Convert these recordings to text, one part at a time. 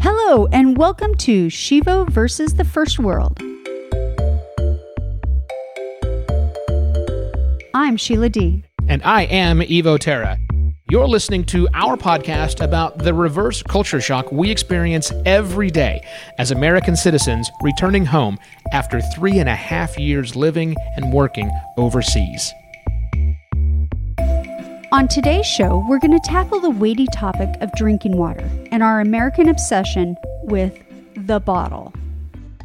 Hello, and welcome to Shevo versus the First World. I'm Sheila D. And I am Evo Terra. You're listening to our podcast about the reverse culture shock we experience every day as American citizens returning home after three and a half years living and working overseas. On today's show, we're going to tackle the weighty topic of drinking water and our American obsession with the bottle.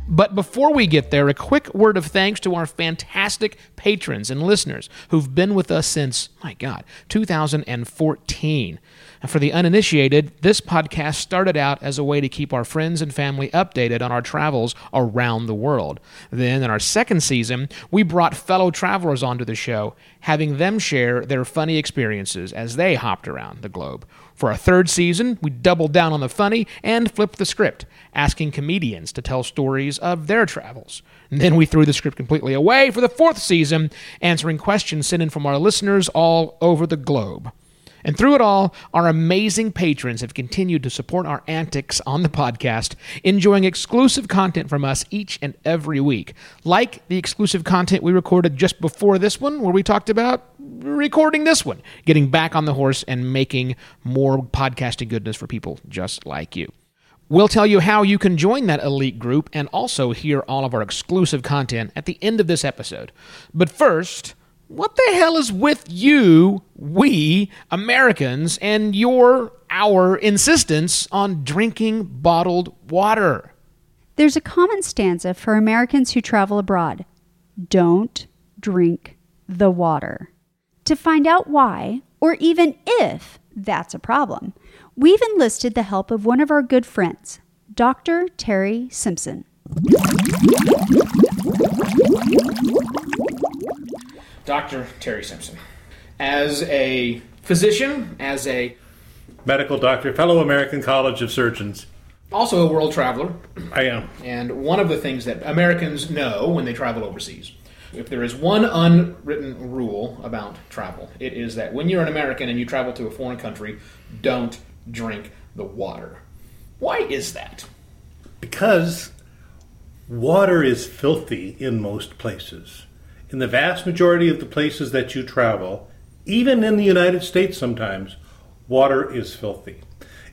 But before we get there, a quick word of thanks to our fantastic patrons and listeners who've been with us since, my God, 2014. And for the uninitiated, this podcast started out as a way to keep our friends and family updated on our travels around the world. Then, in our second season, we brought fellow travelers onto the show, having them share their funny experiences as they hopped around the globe. For our third season, we doubled down on the funny and flipped the script, asking comedians to tell stories of their travels. And then we threw the script completely away for the fourth season, answering questions sent in from our listeners all over the globe. And through it all, our amazing patrons have continued to support our antics on the podcast, enjoying exclusive content from us each and every week. Like the exclusive content we recorded just before this one, where we talked about recording this one, getting back on the horse and making more podcasting goodness for people just like you. We'll tell you how you can join that elite group and also hear all of our exclusive content at the end of this episode. But first, what the hell is with you, we Americans, and your, our insistence on drinking bottled water? There's a common stanza for Americans who travel abroad don't drink the water. To find out why, or even if that's a problem, we've enlisted the help of one of our good friends, Dr. Terry Simpson. Dr. Terry Simpson. As a physician, as a medical doctor, fellow American College of Surgeons. Also a world traveler. I am. And one of the things that Americans know when they travel overseas, if there is one unwritten rule about travel, it is that when you're an American and you travel to a foreign country, don't drink the water. Why is that? Because water is filthy in most places in the vast majority of the places that you travel, even in the United States sometimes, water is filthy.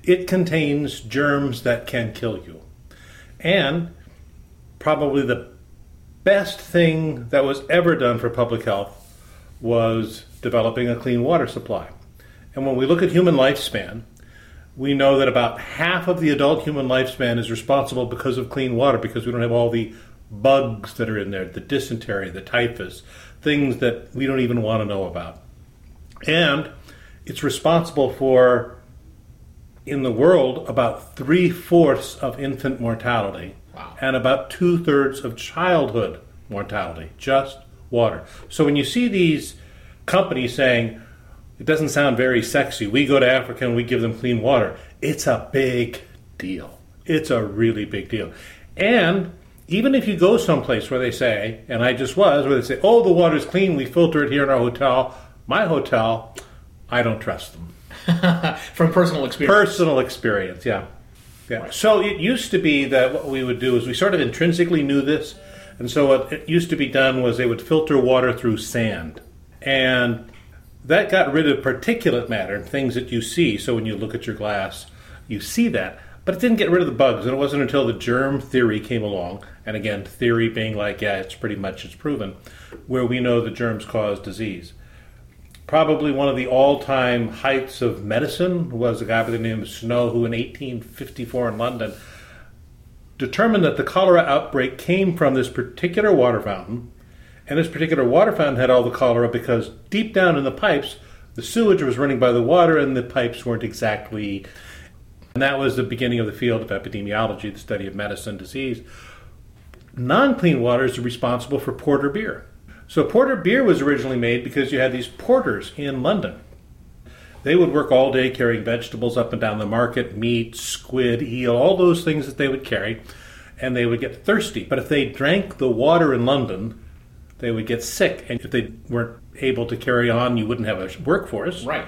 It contains germs that can kill you. And probably the best thing that was ever done for public health was developing a clean water supply. And when we look at human lifespan, we know that about half of the adult human lifespan is responsible because of clean water, because we don't have all the bugs that are in there, the dysentery, the typhus, things that we don't even want to know about. And it's responsible for, in the world, about three fourths of infant mortality wow. and about two thirds of childhood mortality, just water. So when you see these companies saying, it doesn't sound very sexy, we go to Africa and we give them clean water, it's a big deal. It's a really big deal. And even if you go someplace where they say, and I just was, where they say, oh, the water's clean, we filter it here in our hotel, my hotel, I don't trust them. From personal experience. Personal experience, yeah. Yeah. Right. So it used to be that what we would do is we sort of intrinsically knew this, and so what it used to be done was they would filter water through sand. And that got rid of particulate matter, and things that you see. So when you look at your glass, you see that. But it didn't get rid of the bugs, and it wasn't until the germ theory came along, and again, theory being like, yeah, it's pretty much it's proven, where we know the germs cause disease. Probably one of the all-time heights of medicine was a guy by the name of Snow, who in 1854 in London determined that the cholera outbreak came from this particular water fountain, and this particular water fountain had all the cholera because deep down in the pipes, the sewage was running by the water, and the pipes weren't exactly and that was the beginning of the field of epidemiology, the study of medicine, disease. Non clean waters are responsible for porter beer. So, porter beer was originally made because you had these porters in London. They would work all day carrying vegetables up and down the market, meat, squid, eel, all those things that they would carry, and they would get thirsty. But if they drank the water in London, they would get sick. And if they weren't able to carry on, you wouldn't have a workforce. Right.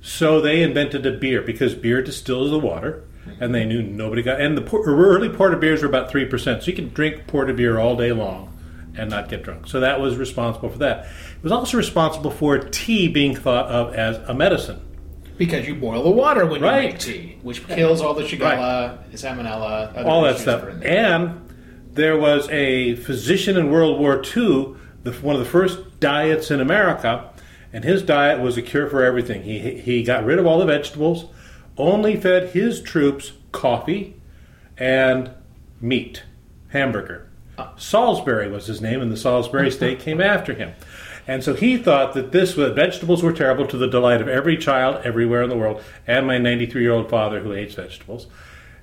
So they invented a beer because beer distills the water and they knew nobody got. And the por- early porter beers were about three percent, so you can drink porter beer all day long and not get drunk. So that was responsible for that. It was also responsible for tea being thought of as a medicine. Because you boil the water when you make tea, which kills all the shigella, salmonella, other all that stuff. that are in there. And there was a physician in World War II, the, one of the first diets in America, and his diet was a cure for everything. He, he got rid of all the vegetables, only fed his troops coffee and meat, hamburger. Ah. Salisbury was his name, and the Salisbury steak came after him. And so he thought that this was, vegetables were terrible to the delight of every child everywhere in the world, and my 93 year old father who hates vegetables.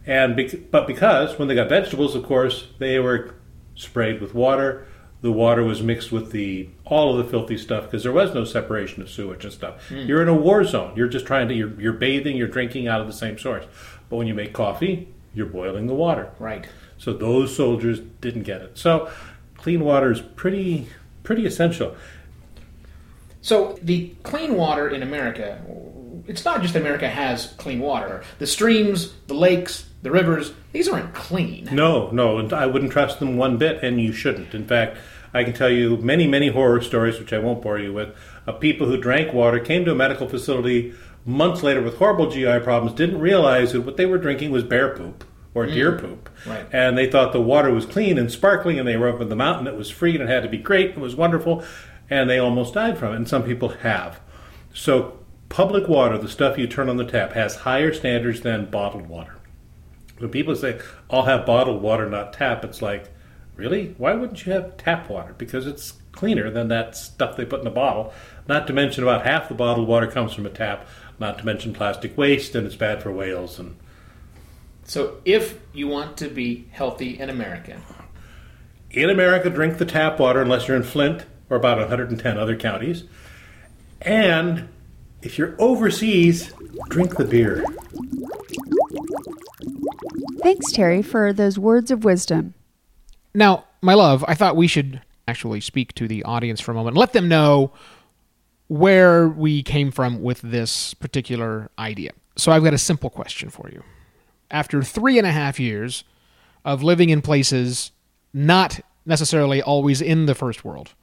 And bec- but because when they got vegetables, of course, they were sprayed with water. The water was mixed with the all of the filthy stuff because there was no separation of sewage and stuff. Hmm. You're in a war zone. You're just trying to you're, you're bathing, you're drinking out of the same source. But when you make coffee, you're boiling the water. Right. So those soldiers didn't get it. So clean water is pretty pretty essential. So the clean water in America, it's not just America has clean water. The streams, the lakes, the rivers, these aren't clean. No, no, and I wouldn't trust them one bit, and you shouldn't. In fact, I can tell you many, many horror stories, which I won't bore you with, of people who drank water, came to a medical facility months later with horrible GI problems, didn't realize that what they were drinking was bear poop or mm. deer poop. Right. And they thought the water was clean and sparkling, and they were up in the mountain, it was free, and it had to be great, it was wonderful, and they almost died from it, and some people have. So, public water, the stuff you turn on the tap, has higher standards than bottled water. When people say, I'll have bottled water, not tap, it's like, really? Why wouldn't you have tap water? Because it's cleaner than that stuff they put in a bottle. Not to mention, about half the bottled water comes from a tap, not to mention plastic waste, and it's bad for whales. And So if you want to be healthy in America, in America, drink the tap water unless you're in Flint or about 110 other counties. And if you're overseas, drink the beer. Thanks, Terry, for those words of wisdom. Now, my love, I thought we should actually speak to the audience for a moment. Let them know where we came from with this particular idea. So, I've got a simple question for you. After three and a half years of living in places not necessarily always in the first world,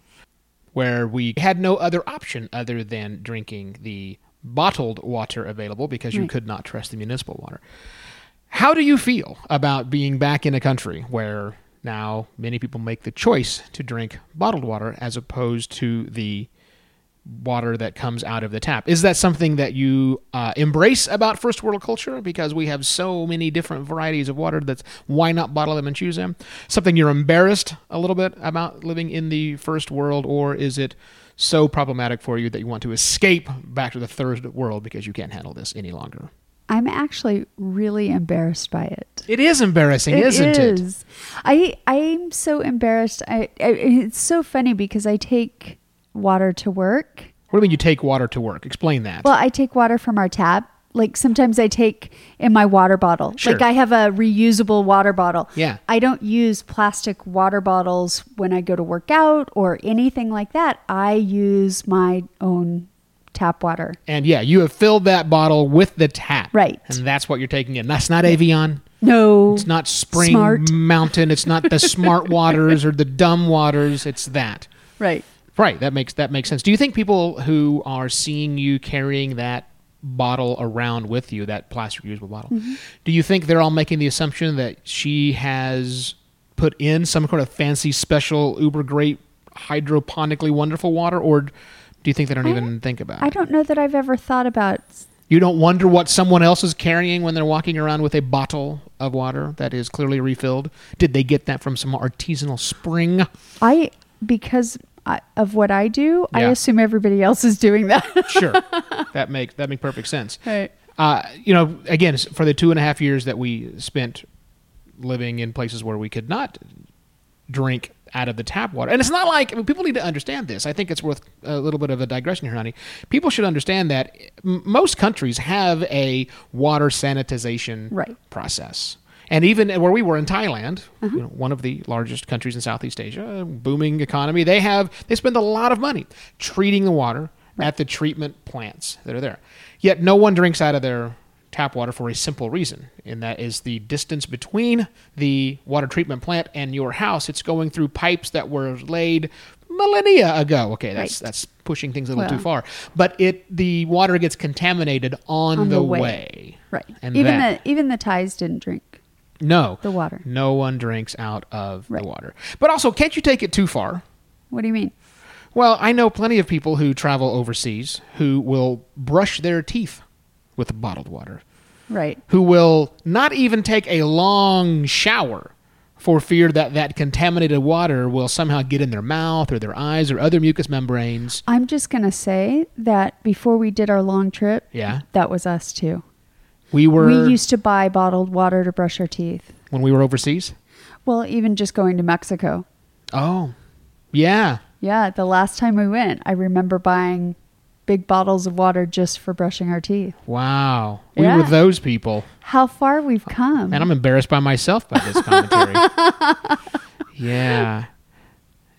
where we had no other option other than drinking the bottled water available because you Right. could not trust the municipal water. How do you feel about being back in a country where now many people make the choice to drink bottled water as opposed to the water that comes out of the tap? Is that something that you uh, embrace about first world culture because we have so many different varieties of water that's why not bottle them and choose them? Something you're embarrassed a little bit about living in the first world, or is it so problematic for you that you want to escape back to the third world because you can't handle this any longer? I'm actually really embarrassed by it. It is embarrassing, isn't it? I I'm so embarrassed. I, I it's so funny because I take water to work. What do you mean you take water to work? Explain that. Well, I take water from our tap. Like sometimes I take in my water bottle. Sure. Like I have a reusable water bottle. Yeah. I don't use plastic water bottles when I go to work out or anything like that. I use my own tap water. and yeah, you have filled that bottle with the tap. Right. And that's what you're taking in. That's not Evian. No. It's not Spring Smart. Mountain. It's not the smart waters or the dumb waters. It's that. Right. Right. That makes that makes sense. Do you think people who are seeing you carrying that bottle around with you, that plastic reusable bottle, Mm-hmm. do you think they're all making the assumption that she has put in some kind of fancy, special, uber great, hydroponically wonderful water, or do you think they don't I even think about I it? don't know that I've ever thought about You don't wonder what someone else is carrying when they're walking around with a bottle of water that is clearly refilled. Did they get that from some artisanal spring? I because I, of what I do, I assume everybody else is doing that. Sure, that make that make perfect sense. right. Uh, you know, again, for the two and a half years that we spent living in places where we could not drink out of the tap water, and it's not like I mean, people need to understand this. I think it's worth a little bit of a digression here, honey. People should understand that m- most countries have a water sanitization Right. process. And even where we were in Thailand, you mm-hmm. know, one of the largest countries in Southeast Asia, booming economy, they have they spend a lot of money treating the water at the treatment plants that are there. Yet no one drinks out of their tap water for a simple reason, and that is the distance between the water treatment plant and your house. It's going through pipes that were laid millennia ago. Okay, that's Right. that's pushing things a little Well- too far. But it the water gets contaminated on, On the, the way. way. Right. And even that- the even the Thais didn't drink No. the water. No one drinks out of Right. the water. But also, can't you take it too far? What do you mean? Well, I know plenty of people who travel overseas who will brush their teeth with bottled water, Right. who will not even take a long shower for fear that that contaminated water will somehow get in their mouth or their eyes or other mucous membranes. I'm just gonna say that before we did our long trip, Yeah. that was us too. We were We used to buy bottled water to brush our teeth. when we were overseas. Well, even just going to Mexico. Oh. Yeah. Yeah, the last time we went, I remember buying big bottles of water just for brushing our teeth. Wow. We Yeah. were those people. How far we've come. And I'm embarrassed by myself by this commentary. yeah.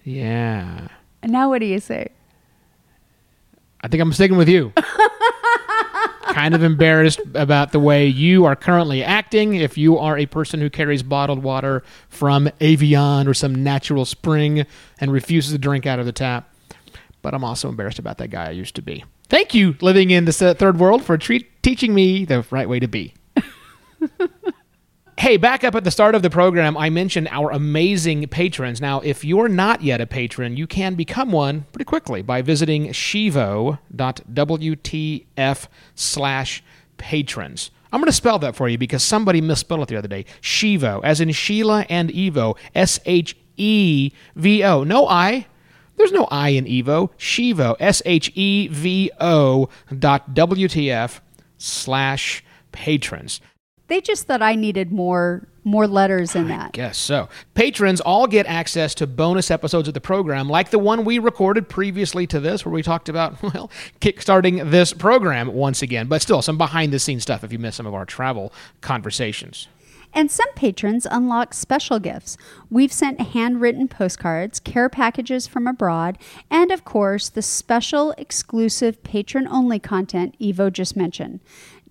Yeah. And now what do you say? I think I'm sticking with you. kind of embarrassed about the way you are currently acting. If you are a person who carries bottled water from Evian or some natural spring and refuses to drink out of the tap. But I'm also embarrassed about that guy I used to be. Thank you, living in the third world, for tre- teaching me the right way to be. Hey, back up at the start of the program, I mentioned our amazing patrons. Now, if you're not yet a patron, you can become one pretty quickly by visiting shevo.wtf slash patrons. I'm going to spell that for you because somebody misspelled it the other day. Shevo, as in Sheila and Evo, S H E V O. No I. There's no I in Evo. Shevo, S H E V O dot WTF slash patrons. They just thought I needed more more letters in that. Guess so. Patrons all get access to bonus episodes of the program, like the one we recorded previously to this, where we talked about, well, kickstarting this program once again, but still some behind the scenes stuff if you miss some of our travel conversations. And some patrons unlock special gifts. We've sent handwritten postcards, care packages from abroad, and of course, the special exclusive patron only content Evo just mentioned.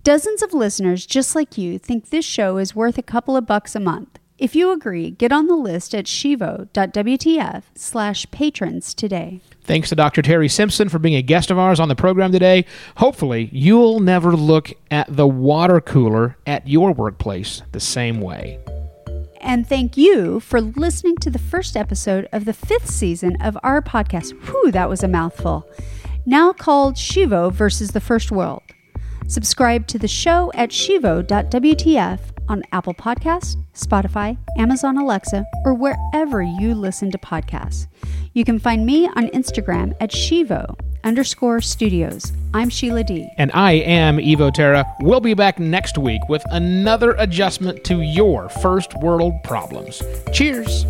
Dozens of listeners just like you think this show is worth a couple of bucks a month. If you agree, get on the list at shevo.wtf slash patrons today. Thanks to Dr. Terry Simpson for being a guest of ours on the program today. Hopefully, you'll never look at the water cooler at your workplace the same way. And thank you for listening to the first episode of the fifth season of our podcast. Whew, that was a mouthful. Now called Shevo versus the First World. Subscribe to the show at shevo.wtf on Apple Podcasts, Spotify, Amazon Alexa, or wherever you listen to podcasts. You can find me on Instagram at shevo underscore studios. I'm Sheila D. And I am Evo Terra. We'll be back next week with another adjustment to your first world problems. Cheers.